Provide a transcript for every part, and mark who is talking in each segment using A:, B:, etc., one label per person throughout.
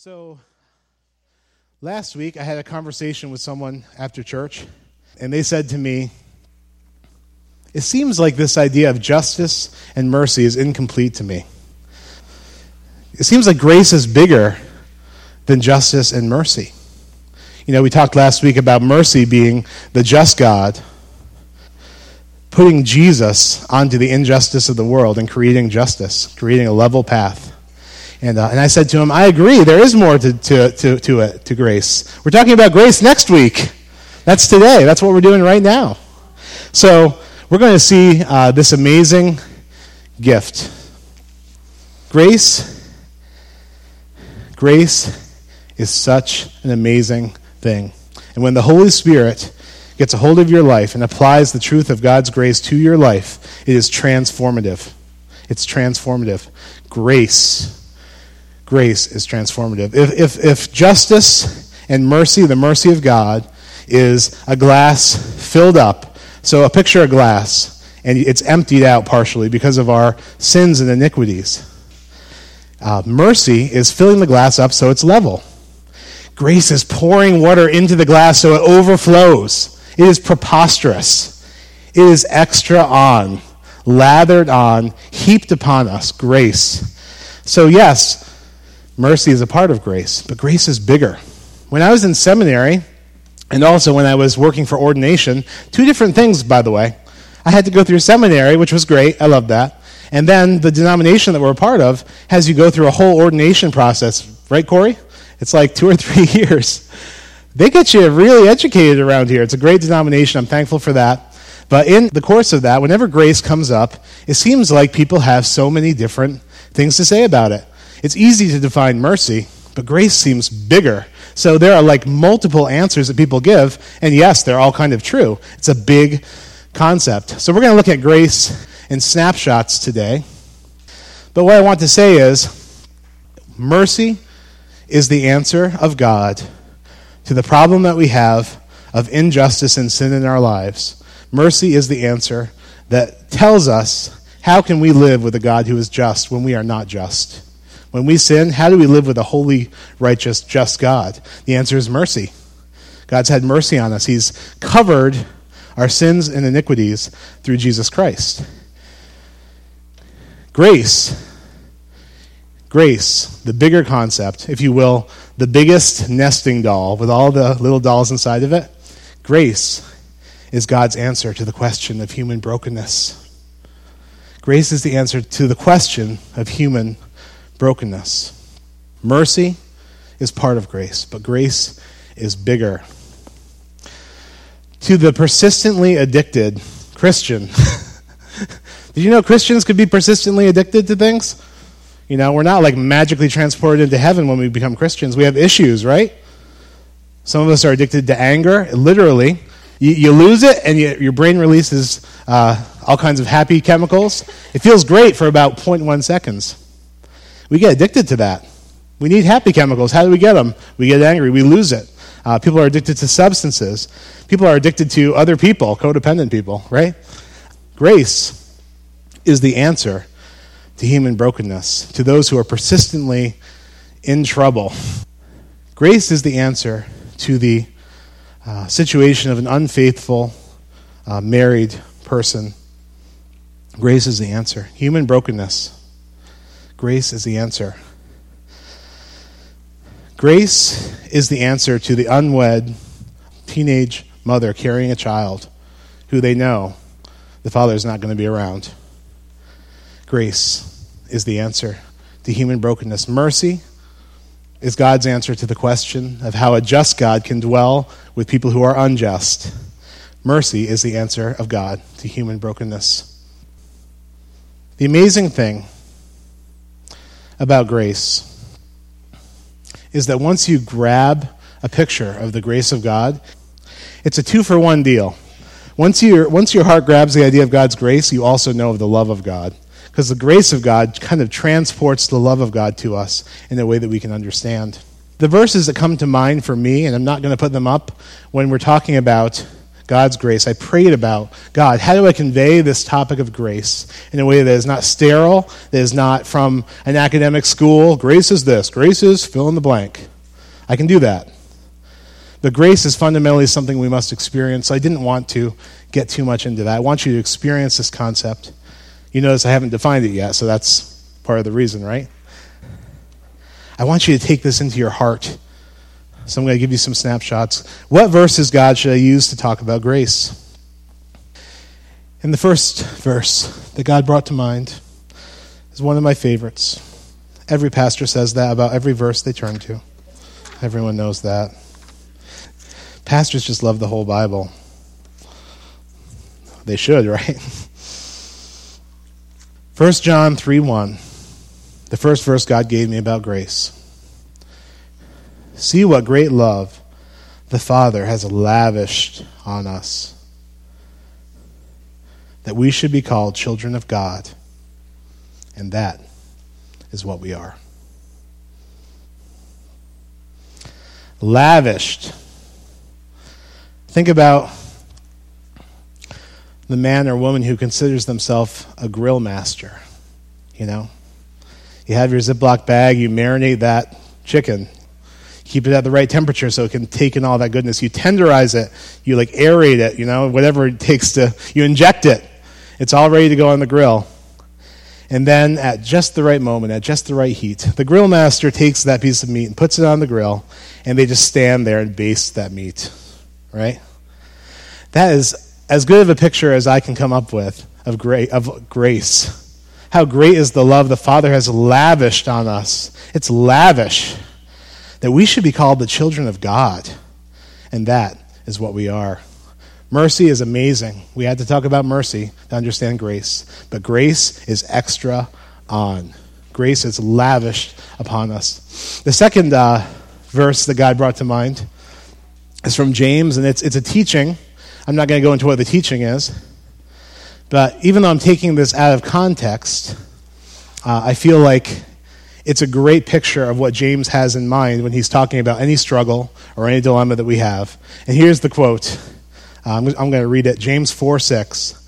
A: So, last week I had a conversation with someone after church, and they said to me, It seems like this idea of justice and mercy is incomplete to me. It seems like grace is bigger than justice and mercy. You know, we talked last week about mercy being the just God putting Jesus onto the injustice of the world and creating justice, creating a level path. And, uh, and I said to him, I agree, there is more to, to, to, to, uh, to grace. We're talking about grace next week. That's today. That's what we're doing right now. So we're going to see uh, this amazing gift. Grace, grace is such an amazing thing. And when the Holy Spirit gets a hold of your life and applies the truth of God's grace to your life, it is transformative. It's transformative. Grace grace is transformative. If, if, if justice and mercy, the mercy of God, is a glass filled up, so a picture of glass, and it's emptied out partially because of our sins and iniquities. Uh, mercy is filling the glass up so it's level. Grace is pouring water into the glass so it overflows. It is preposterous. It is extra on, lathered on, heaped upon us. Grace. So, yes, Mercy is a part of grace, but grace is bigger. When I was in seminary, and also when I was working for ordination, two different things, by the way. I had to go through seminary, which was great. I love that. And then the denomination that we're a part of has you go through a whole ordination process. Right, Corey? It's like two or three years. They get you really educated around here. It's a great denomination. I'm thankful for that. But in the course of that, whenever grace comes up, it seems like people have so many different things to say about it. It's easy to define mercy, but grace seems bigger. So there are like multiple answers that people give, and yes, they're all kind of true. It's a big concept. So we're going to look at grace in snapshots today. But what I want to say is mercy is the answer of God to the problem that we have of injustice and sin in our lives. Mercy is the answer that tells us how can we live with a God who is just when we are not just. When we sin, how do we live with a holy, righteous, just God? The answer is mercy. God's had mercy on us. He's covered our sins and iniquities through Jesus Christ. Grace. Grace, the bigger concept, if you will, the biggest nesting doll with all the little dolls inside of it. Grace is God's answer to the question of human brokenness. Grace is the answer to the question of human brokenness. Mercy is part of grace, but grace is bigger. To the persistently addicted Christian, did you know Christians could be persistently addicted to things? You know, we're not like magically transported into heaven when we become Christians. We have issues, right? Some of us are addicted to anger, literally. You, you lose it, and you, your brain releases uh, all kinds of happy chemicals. It feels great for about 0.1 seconds. We get addicted to that. We need happy chemicals. How do we get them? We get angry. We lose it. Uh, people are addicted to substances. People are addicted to other people, codependent people, right? Grace is the answer to human brokenness, to those who are persistently in trouble. Grace is the answer to the uh, situation of an unfaithful uh, married person. Grace is the answer. Human brokenness Grace is the answer. Grace is the answer to the unwed teenage mother carrying a child who they know the father is not going to be around. Grace is the answer to human brokenness. Mercy is God's answer to the question of how a just God can dwell with people who are unjust. Mercy is the answer of God to human brokenness. The amazing thing about grace is that once you grab a picture of the grace of God, it's a two for one deal. Once, you once your heart grabs the idea of God's grace, you also know of the love of God. Because the grace of God kind of transports the love of God to us in a way that we can understand. The verses that come to mind for me, and I'm not going to put them up when we're talking about God's grace. I prayed about God, how do I convey this topic of grace in a way that is not sterile, that is not from an academic school? Grace is this, grace is fill in the blank. I can do that. But grace is fundamentally something we must experience. So I didn't want to get too much into that. I want you to experience this concept. You notice I haven't defined it yet, so that's part of the reason, right? I want you to take this into your heart so I'm going to give you some snapshots. What verses, God, should I use to talk about grace? In the first verse that God brought to mind is one of my favorites. Every pastor says that about every verse they turn to. Everyone knows that. Pastors just love the whole Bible. They should, right? 1 John 3 1, the first verse God gave me about grace. See what great love the Father has lavished on us, that we should be called children of God. And that is what we are. Lavished. Think about the man or woman who considers themselves a grill master. You know, you have your Ziploc bag, you marinate that chicken, keep it at the right temperature so it can take in all that goodness. You tenderize it, you like aerate it, you know, whatever it takes to, you inject it. It's all ready to go on the grill. And then at just the right moment, at just the right heat, the grill master takes that piece of meat and puts it on the grill, and they just stand there and baste that meat, right? That is as good of a picture as I can come up with of, gra- of grace. How great is the love the Father has lavished on us. It's lavish that we should be called the children of God. And that is what we are. Mercy is amazing. We had to talk about mercy to understand grace. But grace is extra on. Grace is lavished upon us. The second uh, verse that God brought to mind is from James, and it's, it's a teaching. I'm not going to go into what the teaching is. But even though I'm taking this out of context, uh, I feel like it's a great picture of what James has in mind when he's talking about any struggle or any dilemma that we have. And here's the quote uh, I'm, I'm going to read it James 4 6.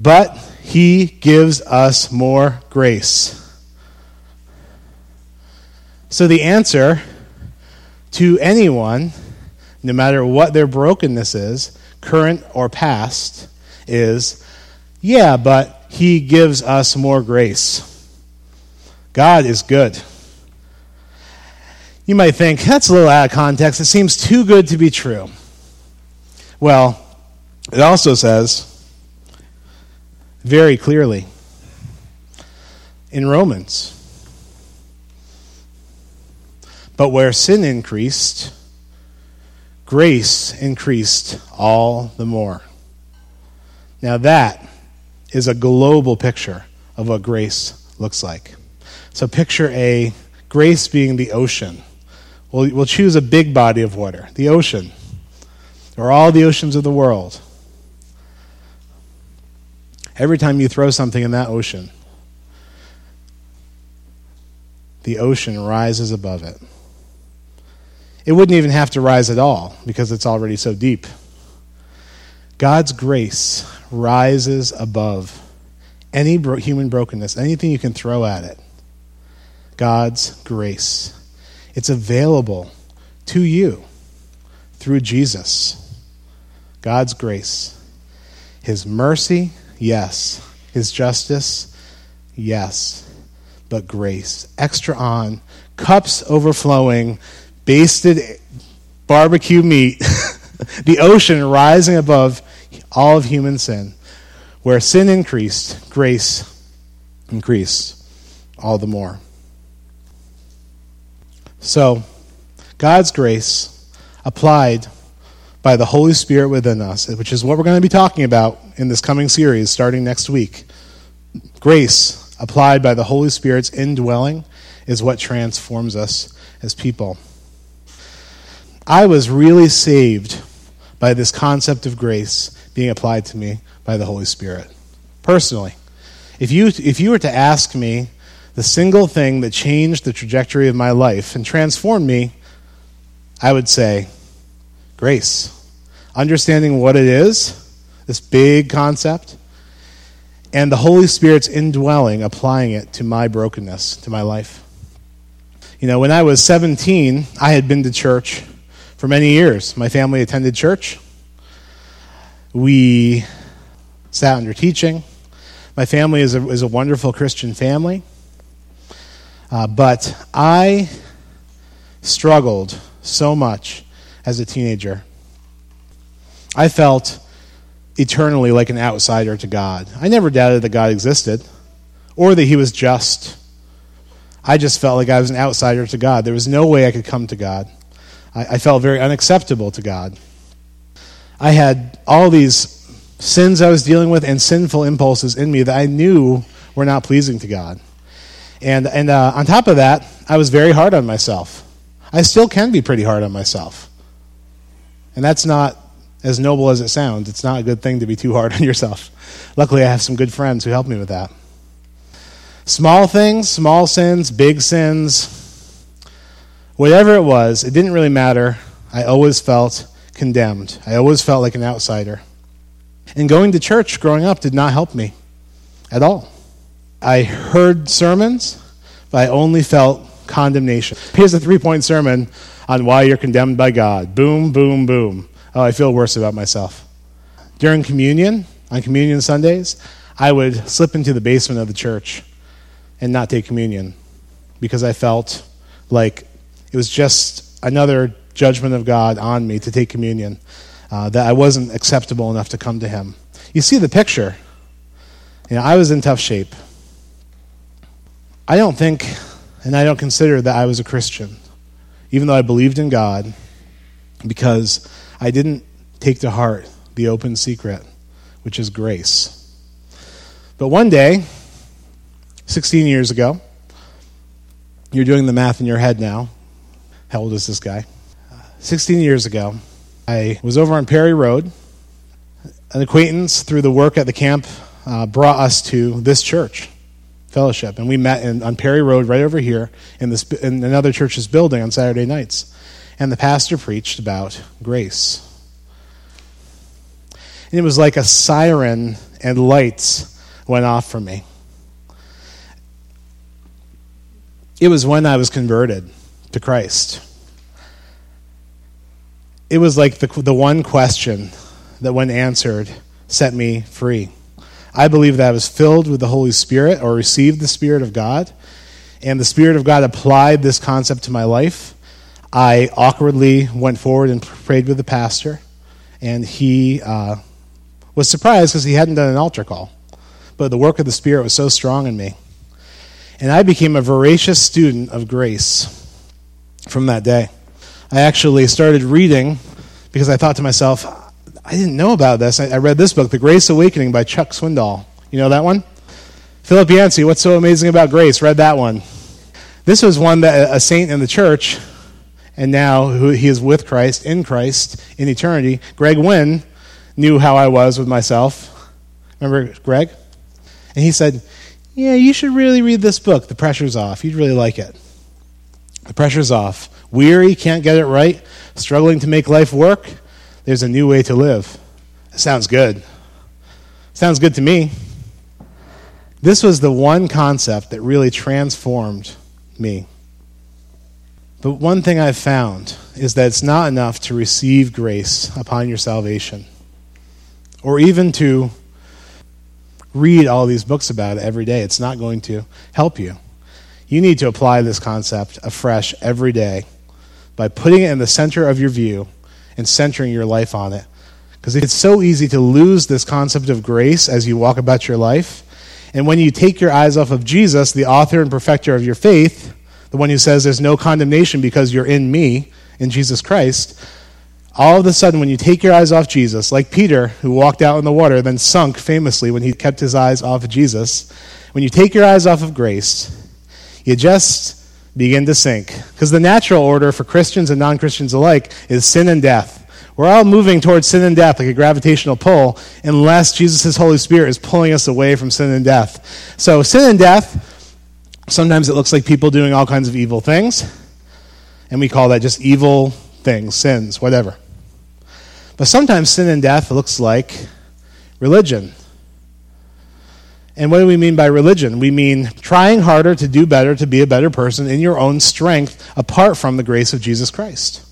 A: But he gives us more grace. So the answer to anyone, no matter what their brokenness is, current or past, is yeah, but he gives us more grace. God is good. You might think, that's a little out of context. It seems too good to be true. Well, it also says very clearly in Romans but where sin increased, grace increased all the more. Now, that is a global picture of what grace looks like. So picture a grace being the ocean. We'll, we'll choose a big body of water, the ocean, or all the oceans of the world. Every time you throw something in that ocean, the ocean rises above it. It wouldn't even have to rise at all because it's already so deep. God's grace rises above any bro- human brokenness, anything you can throw at it. God's grace. It's available to you through Jesus. God's grace. His mercy, yes. His justice, yes. But grace. Extra on, cups overflowing, basted barbecue meat, the ocean rising above all of human sin. Where sin increased, grace increased all the more. So, God's grace applied by the Holy Spirit within us, which is what we're going to be talking about in this coming series starting next week. Grace applied by the Holy Spirit's indwelling is what transforms us as people. I was really saved by this concept of grace being applied to me by the Holy Spirit. Personally, if you, if you were to ask me the single thing that changed the trajectory of my life and transformed me, I would say grace. understanding what it is, this big concept, and the Holy Spirit's indwelling, applying it to my brokenness, to my life. You know, when I was 17, I had been to church for many years. My family attended church. We sat under teaching. My family is a, is a wonderful Christian family. Uh, but I struggled so much as a teenager. I felt eternally like an outsider to God. I never doubted that God existed or that He was just. I just felt like I was an outsider to God. There was no way I could come to God. I, I felt very unacceptable to God. I had all these sins I was dealing with and sinful impulses in me that I knew were not pleasing to God. And, and uh, on top of that, I was very hard on myself. I still can be pretty hard on myself. And that's not as noble as it sounds. It's not a good thing to be too hard on yourself. Luckily, I have some good friends who help me with that. Small things, small sins, big sins, whatever it was, it didn't really matter. I always felt condemned. I always felt like an outsider. And going to church growing up did not help me at all. I heard sermons, but I only felt condemnation. Here's a three point sermon on why you're condemned by God. Boom, boom, boom. Oh, I feel worse about myself. During communion, on communion Sundays, I would slip into the basement of the church and not take communion because I felt like it was just another judgment of God on me to take communion, uh, that I wasn't acceptable enough to come to Him. You see the picture. You know, I was in tough shape. I don't think, and I don't consider that I was a Christian, even though I believed in God, because I didn't take to heart the open secret, which is grace. But one day, 16 years ago. You're doing the math in your head now. How old is this guy? 16 years ago, I was over on Perry Road. An acquaintance through the work at the camp uh, brought us to this church fellowship, and we met in, on Perry Road right over here in, this, in another church's building on Saturday nights. And the pastor preached about grace. And it was like a siren and lights went off for me. It was when I was converted to Christ. It was like the, the one question that, when answered, set me free. I believe that I was filled with the Holy Spirit or received the Spirit of God, and the Spirit of God applied this concept to my life. I awkwardly went forward and prayed with the pastor, and he uh, was surprised because he hadn't done an altar call. But the work of the Spirit was so strong in me and I became a voracious student of grace from that day. I actually started reading because I thought to myself, I didn't know about this. I, read this book, The Grace Awakening by Chuck Swindoll. You know that one? Philip Yancey, What's So Amazing About Grace? Read that one. This was one that a saint in the church, and now who he is with Christ, in Christ, in eternity. Greg Wynn knew how I was with myself. Remember Greg? And he said, yeah, you should really read this book, The Pressure's Off. You'd really like it. The pressure's off. Weary, can't get it right, struggling to make life work. There's a new way to live. It sounds good. Sounds good to me. This was the one concept that really transformed me. But one thing I've found is that it's not enough to receive grace upon your salvation, or even to read all these books about it every day. It's not going to help you. You need to apply this concept afresh every day by putting it in the center of your view and centering your life on it. Because it's so easy to lose this concept of grace as you walk about your life. And when you take your eyes off of Jesus, the author and perfecter of your faith, the one who says there's no condemnation because you're in me, in Jesus Christ, all of a sudden, when you take your eyes off Jesus, like Peter, who walked out in the water, and then sunk famously when he kept his eyes off of Jesus, when you take your eyes off of grace, you just begin to sink. Because the natural order for Christians and non Christians alike is sin and death. We're all moving towards sin and death like a gravitational pull, unless Jesus' Holy Spirit is pulling us away from sin and death. So, sin and death, sometimes it looks like people doing all kinds of evil things, and we call that just evil things, sins, whatever. But sometimes sin and death looks like religion. And what do we mean by religion? We mean trying harder to do better, to be a better person in your own strength apart from the grace of Jesus Christ.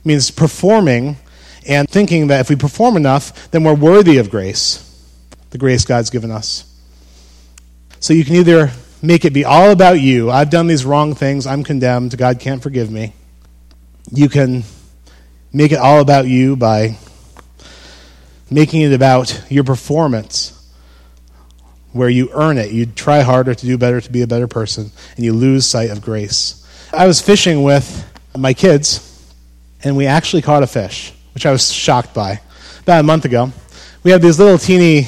A: It means performing and thinking that if we perform enough, then we're worthy of grace, the grace God's given us. So you can either make it be all about you. I've done these wrong things. I'm condemned. God can't forgive me. You can make it all about you by making it about your performance where you earn it. You try harder to do better, to be a better person, and you lose sight of grace. I was fishing with my kids, and we actually caught a fish, which I was shocked by. About a month ago, we had these little teeny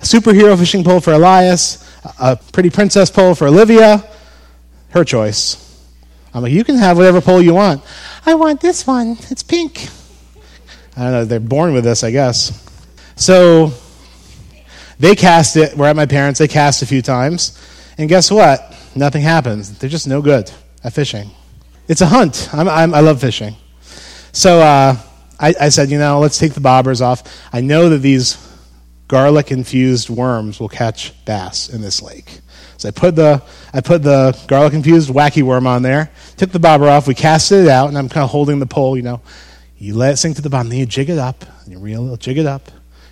A: superhero fishing pole for Elias, a pretty princess pole for Olivia. Her choice. I'm like, you can have whatever pole you want. I want this one. It's pink. I don't know. They're born with this, I guess. So they cast it. We're at my parents. They cast a few times. And guess what? Nothing happens. They're just no good at fishing. It's a hunt. I'm, I'm, i love fishing. So uh, I, I said, you know, let's take the bobbers off. I know that these garlic infused worms will catch bass in this lake. So I put the I put the garlic infused wacky worm on there, took the bobber off, we casted it out, and I'm kind of holding the pole, you know. You let it sink to the bottom, then you jig it up, and you reel it, jig it up,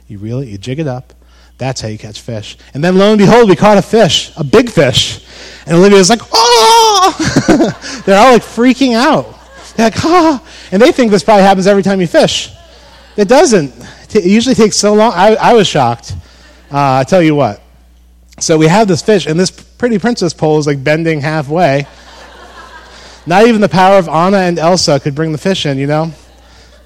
A: you reel it, you jig it up, that's how you catch fish. And then lo and behold, we caught a fish, a big fish. And Olivia's like, oh! They're all like freaking out. They're like, ah! And they think this probably happens every time you fish. It doesn't. It usually takes so long. I, I was shocked. Uh, I tell you what. So we have this fish, and this pretty princess pole is like bending halfway. Not even the power of Anna and Elsa could bring the fish in, you know?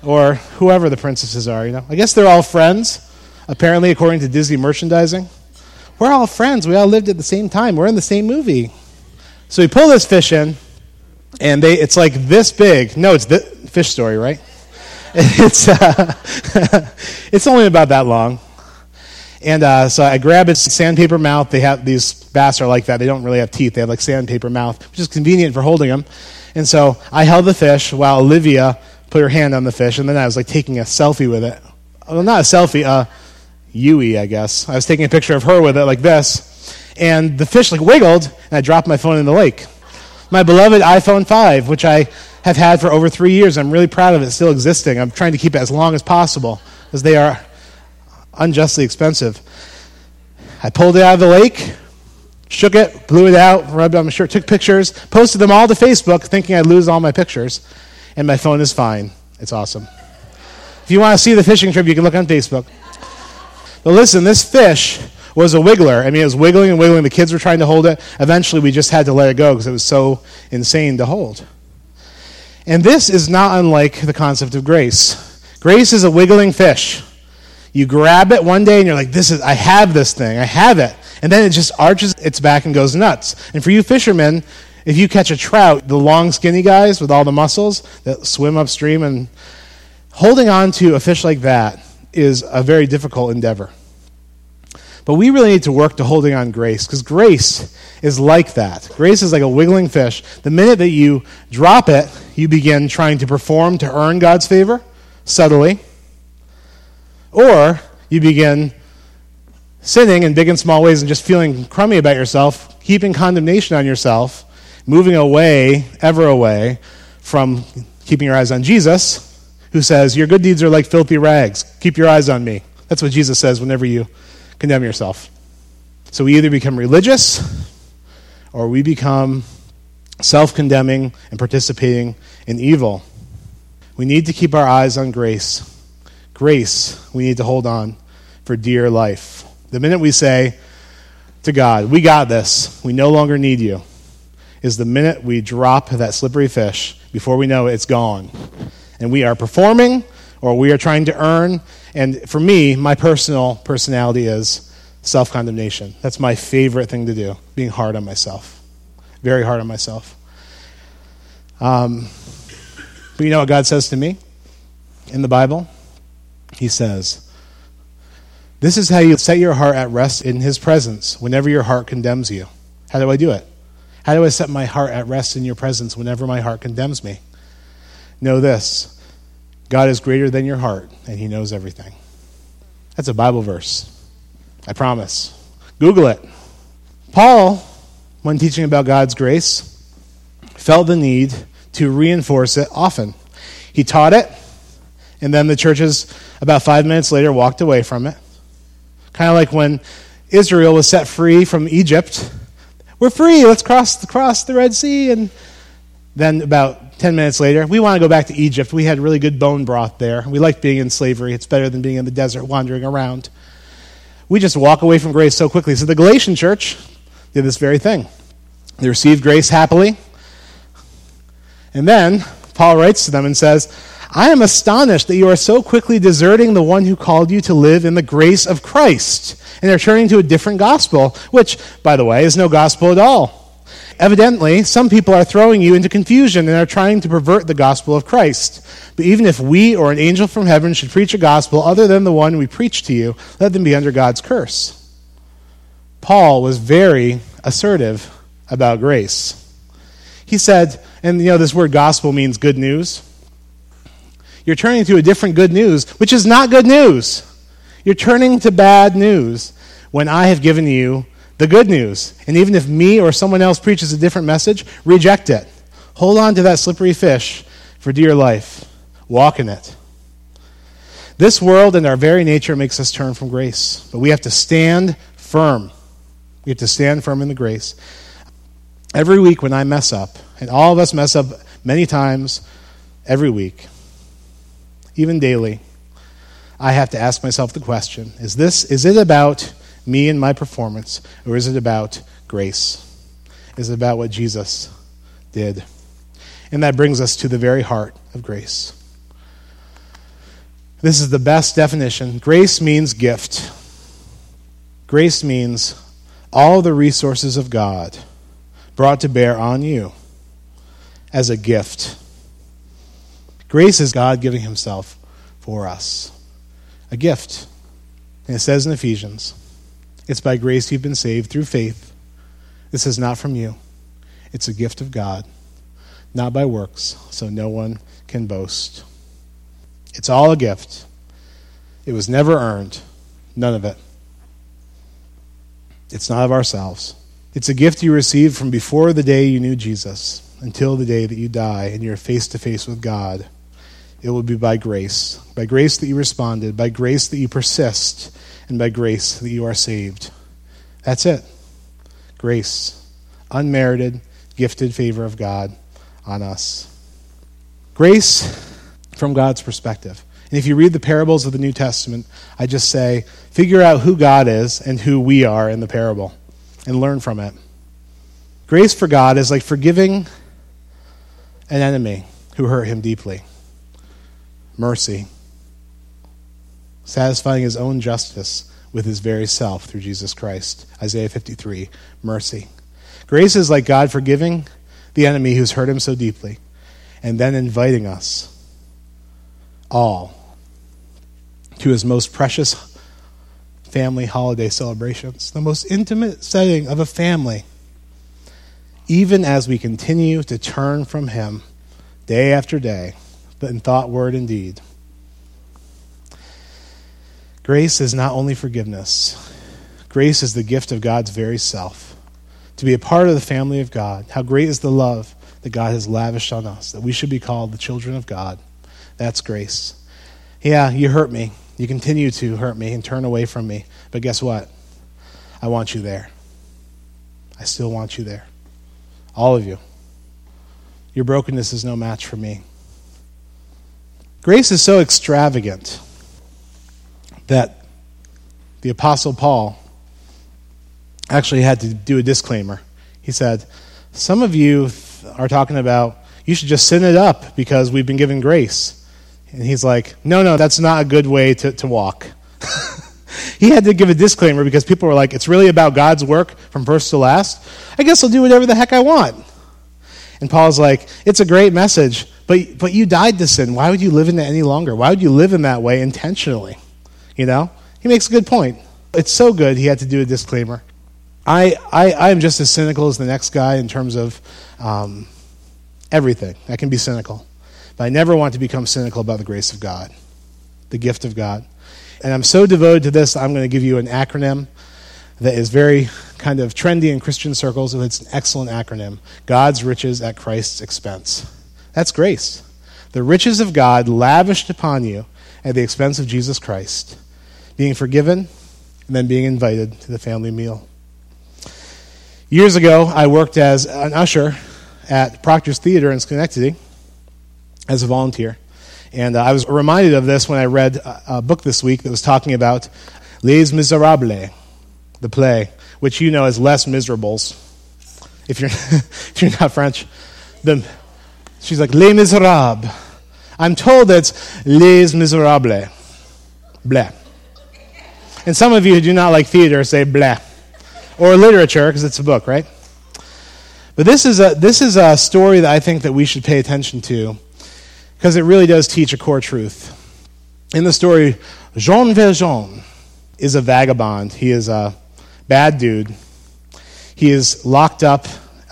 A: Or whoever the princesses are, you know? I guess they're all friends apparently, according to Disney merchandising. We're all friends. We all lived at the same time. We're in the same movie. So we pull this fish in, and they, it's like this big. No, it's the fish story, right? It's, uh, it's only about that long. And uh, so I grab its sandpaper mouth. They have these bass are like that. They don't really have teeth. They have like sandpaper mouth, which is convenient for holding them. And so I held the fish while Olivia put her hand on the fish, and then I was like taking a selfie with it. Well, not a selfie, uh, Yui, I guess. I was taking a picture of her with it like this, and the fish like wiggled, and I dropped my phone in the lake. My beloved iPhone 5, which I have had for over three years. I'm really proud of it still existing. I'm trying to keep it as long as possible, as they are unjustly expensive. I pulled it out of the lake, shook it, blew it out, rubbed it on my shirt, took pictures, posted them all to Facebook, thinking I'd lose all my pictures, and my phone is fine. It's awesome. If you want to see the fishing trip, you can look on Facebook. But listen, this fish was a wiggler. I mean, it was wiggling and wiggling. The kids were trying to hold it. Eventually, we just had to let it go because it was so insane to hold. And this is not unlike the concept of grace. Grace is a wiggling fish. You grab it one day and you're like, this is, I have this thing. I have it. And then it just arches its back and goes nuts. And for you fishermen, if you catch a trout, the long, skinny guys with all the muscles that swim upstream and holding on to a fish like that is a very difficult endeavor. But we really need to work to holding on grace because grace is like that. Grace is like a wiggling fish. The minute that you drop it, you begin trying to perform to earn God's favor subtly, or you begin sinning in big and small ways and just feeling crummy about yourself, keeping condemnation on yourself, moving away, ever away from keeping your eyes on Jesus who says, Your good deeds are like filthy rags. Keep your eyes on me. That's what Jesus says whenever you condemn yourself. So we either become religious or we become self condemning and participating in evil. We need to keep our eyes on grace. Grace, we need to hold on for dear life. The minute we say to God, We got this, we no longer need you, is the minute we drop that slippery fish. Before we know it, it's gone and we are performing or we are trying to earn. And for me, my personal personality is self condemnation. That's my favorite thing to do, being hard on myself. Very hard on myself. Um, but you know what God says to me in the Bible? He says, This is how you set your heart at rest in His presence whenever your heart condemns you. How do I do it? How do I set my heart at rest in your presence whenever my heart condemns me? Know this God is greater than your heart, and He knows everything. That's a Bible verse. I promise. Google it. Paul, when teaching about God's grace, felt the need to reinforce it often. He taught it, and then the churches, about five minutes later, walked away from it. Kind of like when Israel was set free from Egypt. We're free, let's cross, cross the Red Sea. And then about 10 minutes later, we want to go back to Egypt. We had really good bone broth there. We liked being in slavery. It's better than being in the desert wandering around. We just walk away from grace so quickly. So the Galatian church did this very thing. They received grace happily. And then Paul writes to them and says, I am astonished that you are so quickly deserting the one who called you to live in the grace of Christ. And they're turning to a different gospel, which, by the way, is no gospel at all. Evidently, some people are throwing you into confusion and are trying to pervert the gospel of Christ. But even if we or an angel from heaven should preach a gospel other than the one we preach to you, let them be under God's curse. Paul was very assertive about grace. He said, and you know, this word gospel means good news. You're turning to a different good news, which is not good news. You're turning to bad news when I have given you the good news. And even if me or someone else preaches a different message, reject it. Hold on to that slippery fish for dear life. Walk in it. This world and our very nature makes us turn from grace, but we have to stand firm. We have to stand firm in the grace. Every week when I mess up, and all of us mess up many times every week, even daily, I have to ask myself the question is this is it about me and my performance, or is it about grace? Is it about what Jesus did? And that brings us to the very heart of grace. This is the best definition. Grace means gift. Grace means all the resources of God brought to bear on you as a gift. Grace is God giving Himself for us. A gift. And it says in Ephesians, it's by grace you've been saved through faith. This is not from you, it's a gift of God, not by works, so no one can boast. It's all a gift. It was never earned, none of it. It's not of ourselves. It's a gift you received from before the day you knew Jesus until the day that you die and you're face to face with God. It will be by grace. By grace that you responded, by grace that you persist, and by grace that you are saved. That's it. Grace. Unmerited, gifted favor of God on us. Grace from God's perspective. And if you read the parables of the New Testament, I just say, figure out who God is and who we are in the parable and learn from it. Grace for God is like forgiving an enemy who hurt him deeply. Mercy. Satisfying his own justice with his very self through Jesus Christ. Isaiah 53. Mercy. Grace is like God forgiving the enemy who's hurt him so deeply and then inviting us all to his most precious family holiday celebrations, the most intimate setting of a family, even as we continue to turn from him day after day, but in thought, word, and deed. Grace is not only forgiveness, grace is the gift of God's very self. To be a part of the family of God, how great is the love that God has lavished on us, that we should be called the children of God. That's grace. Yeah, you hurt me. You continue to hurt me and turn away from me. But guess what? I want you there. I still want you there. All of you. Your brokenness is no match for me. Grace is so extravagant that the Apostle Paul actually had to do a disclaimer. He said, Some of you are talking about you should just sin it up because we've been given grace. And he's like, no, no, that's not a good way to, to walk. he had to give a disclaimer because people were like, it's really about God's work from first to last. I guess I'll do whatever the heck I want. And Paul's like, it's a great message, but, but you died to sin. Why would you live in it any longer? Why would you live in that way intentionally? You know? He makes a good point. It's so good he had to do a disclaimer. I, I, I am just as cynical as the next guy in terms of um, everything. I can be cynical. But I never want to become cynical about the grace of God, the gift of God. And I'm so devoted to this, I'm going to give you an acronym that is very kind of trendy in Christian circles. It's an excellent acronym God's riches at Christ's expense. That's grace. The riches of God lavished upon you at the expense of Jesus Christ, being forgiven and then being invited to the family meal. Years ago, I worked as an usher at Proctor's Theater in Schenectady as a volunteer. And uh, I was reminded of this when I read a, a book this week that was talking about Les Miserables, the play, which you know as Les Miserables. If you're, if you're not French, the, she's like, Les Miserables. I'm told it's Les Miserables. Blah. And some of you who do not like theater say blah. Or literature, because it's a book, right? But this is, a, this is a story that I think that we should pay attention to because it really does teach a core truth. In the story, Jean Valjean is a vagabond. He is a bad dude. He is locked up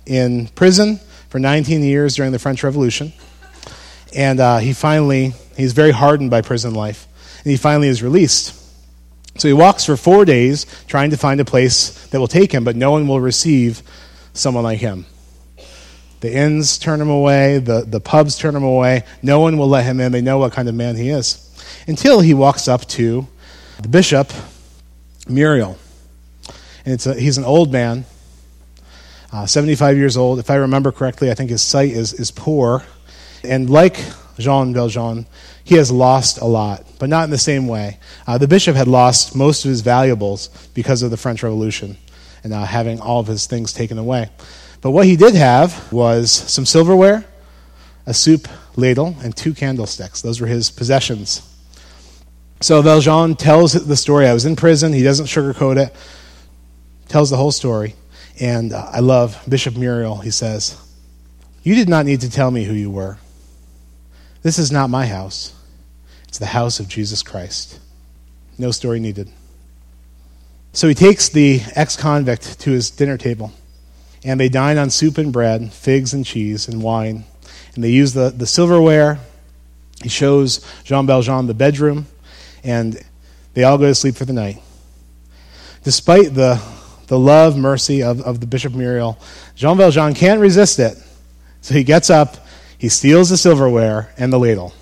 A: in prison for 19 years during the French Revolution. And uh, he finally, he's very hardened by prison life. And he finally is released. So he walks for four days trying to find a place that will take him, but no one will receive someone like him. The inns turn him away, the, the pubs turn him away. No one will let him in. They know what kind of man he is. Until he walks up to the bishop, Myriel. And a, he's an old man, uh, 75 years old. If I remember correctly, I think his sight is, is poor. And like Jean Valjean, he has lost a lot, but not in the same way. Uh, the bishop had lost most of his valuables because of the French Revolution and uh, having all of his things taken away. But what he did have was some silverware, a soup ladle, and two candlesticks. Those were his possessions. So Valjean tells the story. I was in prison. He doesn't sugarcoat it, tells the whole story. And uh, I love Bishop Myriel. He says, You did not need to tell me who you were. This is not my house, it's the house of Jesus Christ. No story needed. So he takes the ex convict to his dinner table and they dine on soup and bread, figs and cheese, and wine. And they use the, the silverware. He shows Jean Valjean the bedroom, and they all go to sleep for the night. Despite the, the love, mercy of, of the Bishop Myriel, Jean Valjean can't resist it. So he gets up, he steals the silverware and the ladle.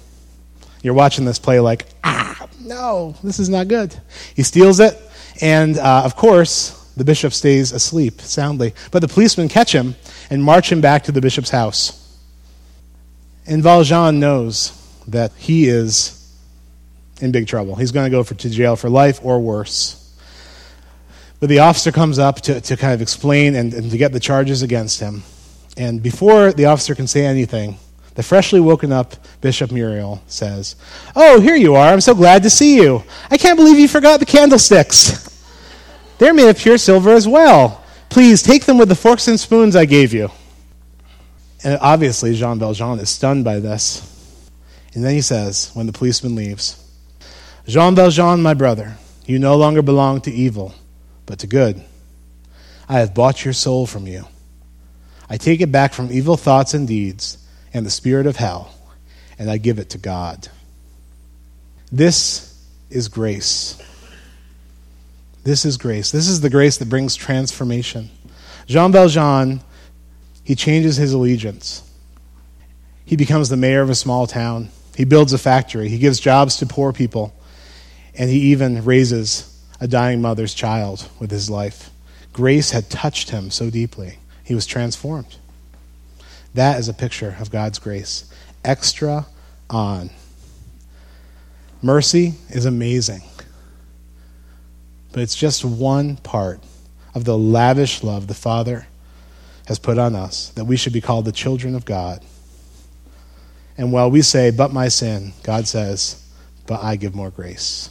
A: You're watching this play like, ah, no, this is not good. He steals it, and uh, of course, the bishop stays asleep soundly. But the policemen catch him and march him back to the bishop's house. And Valjean knows that he is in big trouble. He's going to go for, to jail for life or worse. But the officer comes up to, to kind of explain and, and to get the charges against him. And before the officer can say anything, the freshly woken up Bishop Myriel says, Oh, here you are. I'm so glad to see you. I can't believe you forgot the candlesticks. They're made of pure silver as well. Please take them with the forks and spoons I gave you. And obviously, Jean Valjean is stunned by this. And then he says, when the policeman leaves, Jean Valjean, my brother, you no longer belong to evil, but to good. I have bought your soul from you. I take it back from evil thoughts and deeds and the spirit of hell, and I give it to God. This is grace. This is grace. This is the grace that brings transformation. Jean Valjean, he changes his allegiance. He becomes the mayor of a small town. He builds a factory. He gives jobs to poor people. And he even raises a dying mother's child with his life. Grace had touched him so deeply. He was transformed. That is a picture of God's grace. Extra on. Mercy is amazing. But it's just one part of the lavish love the Father has put on us that we should be called the children of God. And while we say, but my sin, God says, but I give more grace.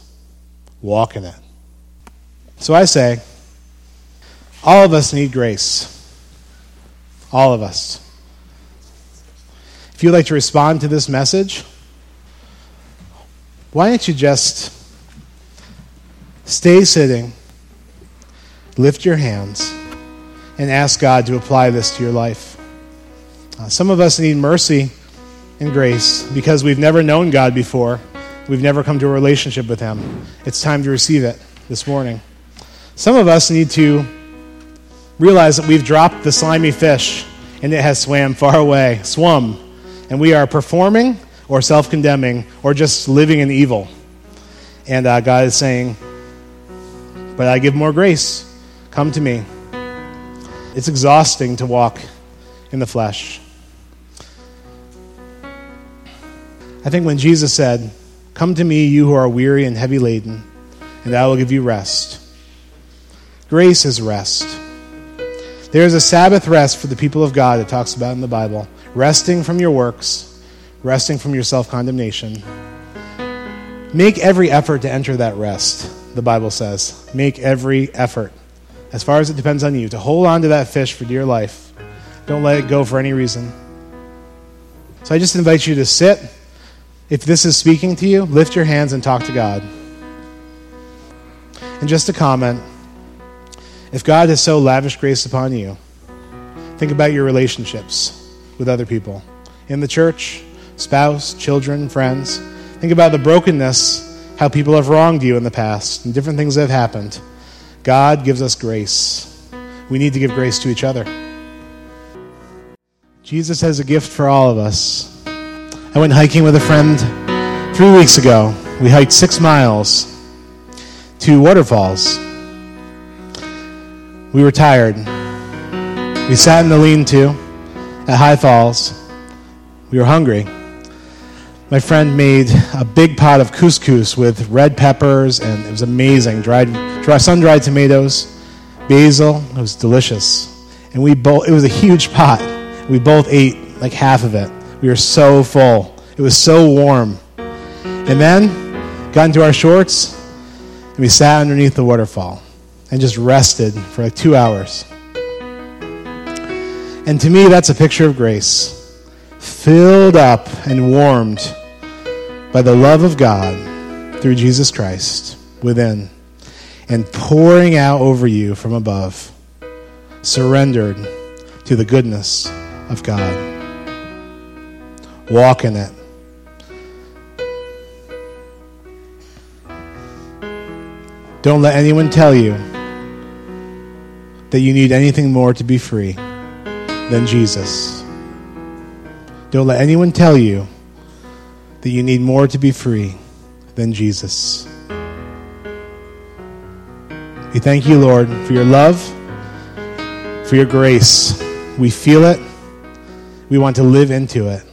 A: Walk in it. So I say, all of us need grace. All of us. If you'd like to respond to this message, why don't you just Stay sitting, lift your hands, and ask God to apply this to your life. Uh, some of us need mercy and grace because we've never known God before. We've never come to a relationship with Him. It's time to receive it this morning. Some of us need to realize that we've dropped the slimy fish and it has swam far away, swum, and we are performing or self condemning or just living in evil. And uh, God is saying, But I give more grace. Come to me. It's exhausting to walk in the flesh. I think when Jesus said, Come to me, you who are weary and heavy laden, and I will give you rest. Grace is rest. There is a Sabbath rest for the people of God it talks about in the Bible resting from your works, resting from your self condemnation. Make every effort to enter that rest, the Bible says. Make every effort, as far as it depends on you, to hold on to that fish for dear life. Don't let it go for any reason. So I just invite you to sit if this is speaking to you, lift your hands and talk to God. And just a comment if God has so lavished grace upon you, think about your relationships with other people in the church, spouse, children, friends. Think about the brokenness, how people have wronged you in the past, and different things that have happened. God gives us grace. We need to give grace to each other. Jesus has a gift for all of us. I went hiking with a friend three weeks ago. We hiked six miles to waterfalls. We were tired. We sat in the lean to at High Falls. We were hungry. My friend made a big pot of couscous with red peppers, and it was amazing. Dried, dry, sun dried tomatoes, basil. It was delicious. And we both, it was a huge pot. We both ate like half of it. We were so full. It was so warm. And then got into our shorts and we sat underneath the waterfall and just rested for like two hours. And to me, that's a picture of grace, filled up and warmed by the love of God through Jesus Christ within and pouring out over you from above, surrendered to the goodness of God. Walk in it. Don't let anyone tell you that you need anything more to be free than Jesus. Don't let anyone tell you that you need more to be free than Jesus. We thank you, Lord, for your love, for your grace. We feel it. We want to live into it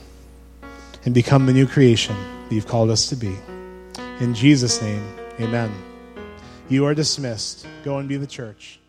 A: and become the new creation that you've called us to be. In Jesus' name, amen. You are dismissed. Go and be the church.